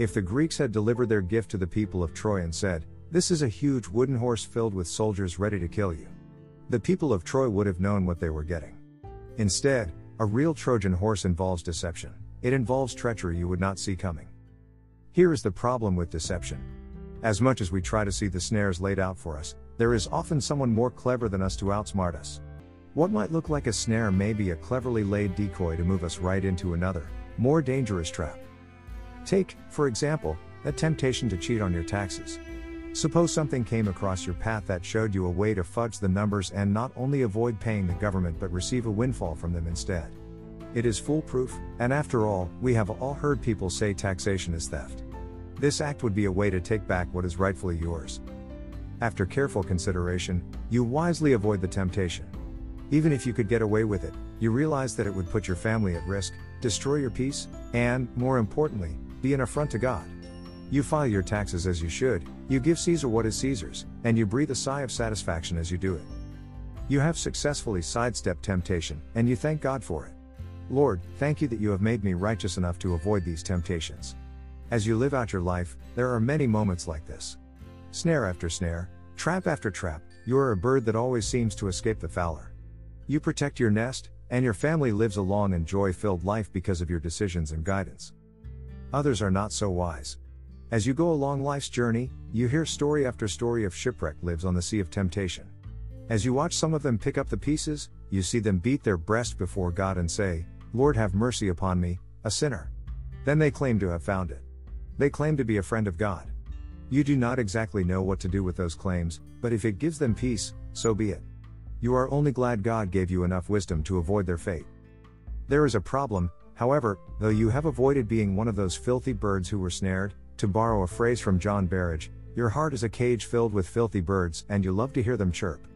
If the Greeks had delivered their gift to the people of Troy and said, This is a huge wooden horse filled with soldiers ready to kill you, the people of Troy would have known what they were getting. Instead, a real Trojan horse involves deception, it involves treachery you would not see coming. Here is the problem with deception. As much as we try to see the snares laid out for us, there is often someone more clever than us to outsmart us. What might look like a snare may be a cleverly laid decoy to move us right into another, more dangerous trap. Take, for example, a temptation to cheat on your taxes. Suppose something came across your path that showed you a way to fudge the numbers and not only avoid paying the government but receive a windfall from them instead. It is foolproof, and after all, we have all heard people say taxation is theft. This act would be a way to take back what is rightfully yours. After careful consideration, you wisely avoid the temptation. Even if you could get away with it, you realize that it would put your family at risk, destroy your peace, and, more importantly, be an affront to God. You file your taxes as you should, you give Caesar what is Caesar's, and you breathe a sigh of satisfaction as you do it. You have successfully sidestepped temptation, and you thank God for it. Lord, thank you that you have made me righteous enough to avoid these temptations. As you live out your life, there are many moments like this. Snare after snare, trap after trap, you are a bird that always seems to escape the fowler. You protect your nest, and your family lives a long and joy filled life because of your decisions and guidance. Others are not so wise. As you go along life's journey, you hear story after story of shipwreck lives on the sea of temptation. As you watch some of them pick up the pieces, you see them beat their breast before God and say, Lord have mercy upon me, a sinner. Then they claim to have found it. They claim to be a friend of God. You do not exactly know what to do with those claims, but if it gives them peace, so be it. You are only glad God gave you enough wisdom to avoid their fate. There is a problem, however, though you have avoided being one of those filthy birds who were snared, to borrow a phrase from John Berridge, your heart is a cage filled with filthy birds, and you love to hear them chirp.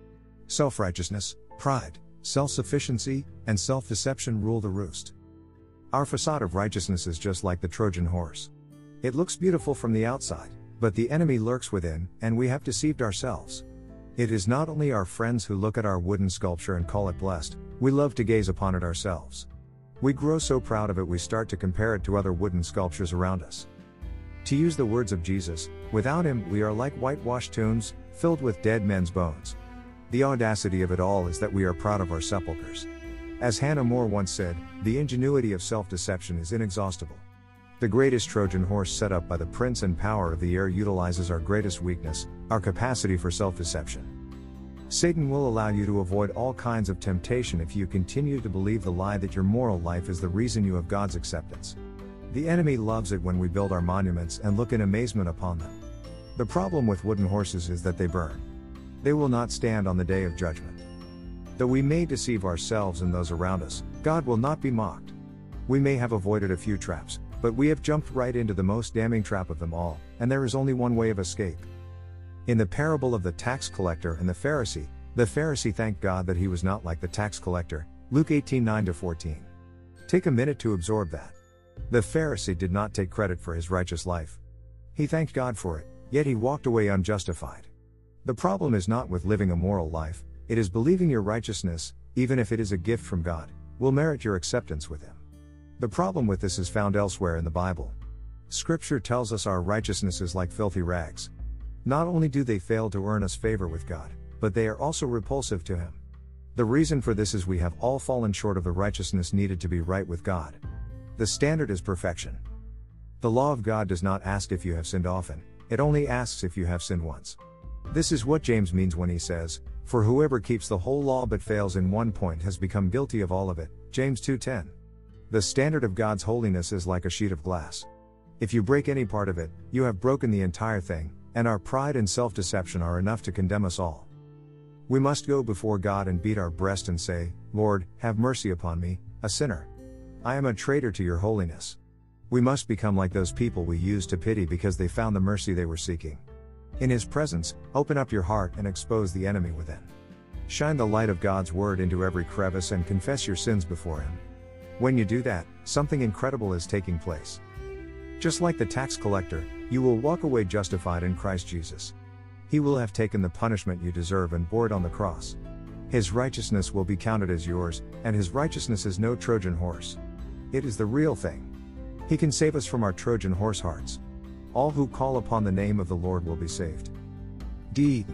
Self righteousness, pride, self sufficiency, and self deception rule the roost. Our facade of righteousness is just like the Trojan horse. It looks beautiful from the outside, but the enemy lurks within, and we have deceived ourselves. It is not only our friends who look at our wooden sculpture and call it blessed, we love to gaze upon it ourselves. We grow so proud of it we start to compare it to other wooden sculptures around us. To use the words of Jesus, without him we are like whitewashed tombs, filled with dead men's bones. The audacity of it all is that we are proud of our sepulchres. As Hannah More once said, the ingenuity of self deception is inexhaustible. The greatest Trojan horse set up by the prince and power of the air utilizes our greatest weakness, our capacity for self deception. Satan will allow you to avoid all kinds of temptation if you continue to believe the lie that your moral life is the reason you have God's acceptance. The enemy loves it when we build our monuments and look in amazement upon them. The problem with wooden horses is that they burn. They will not stand on the day of judgment. Though we may deceive ourselves and those around us, God will not be mocked. We may have avoided a few traps, but we have jumped right into the most damning trap of them all, and there is only one way of escape. In the parable of the tax collector and the Pharisee, the Pharisee thanked God that he was not like the tax collector, Luke 18 9 14. Take a minute to absorb that. The Pharisee did not take credit for his righteous life. He thanked God for it, yet he walked away unjustified. The problem is not with living a moral life, it is believing your righteousness, even if it is a gift from God, will merit your acceptance with Him. The problem with this is found elsewhere in the Bible. Scripture tells us our righteousness is like filthy rags. Not only do they fail to earn us favor with God, but they are also repulsive to Him. The reason for this is we have all fallen short of the righteousness needed to be right with God. The standard is perfection. The law of God does not ask if you have sinned often, it only asks if you have sinned once. This is what James means when he says, For whoever keeps the whole law but fails in one point has become guilty of all of it. James 2:10. The standard of God's holiness is like a sheet of glass. If you break any part of it, you have broken the entire thing, and our pride and self-deception are enough to condemn us all. We must go before God and beat our breast and say, Lord, have mercy upon me, a sinner. I am a traitor to your holiness. We must become like those people we used to pity because they found the mercy they were seeking. In His presence, open up your heart and expose the enemy within. Shine the light of God's word into every crevice and confess your sins before Him. When you do that, something incredible is taking place. Just like the tax collector, you will walk away justified in Christ Jesus. He will have taken the punishment you deserve and bore it on the cross. His righteousness will be counted as yours, and his righteousness is no Trojan horse. It is the real thing. He can save us from our Trojan horse hearts. All who call upon the name of the Lord will be saved. D.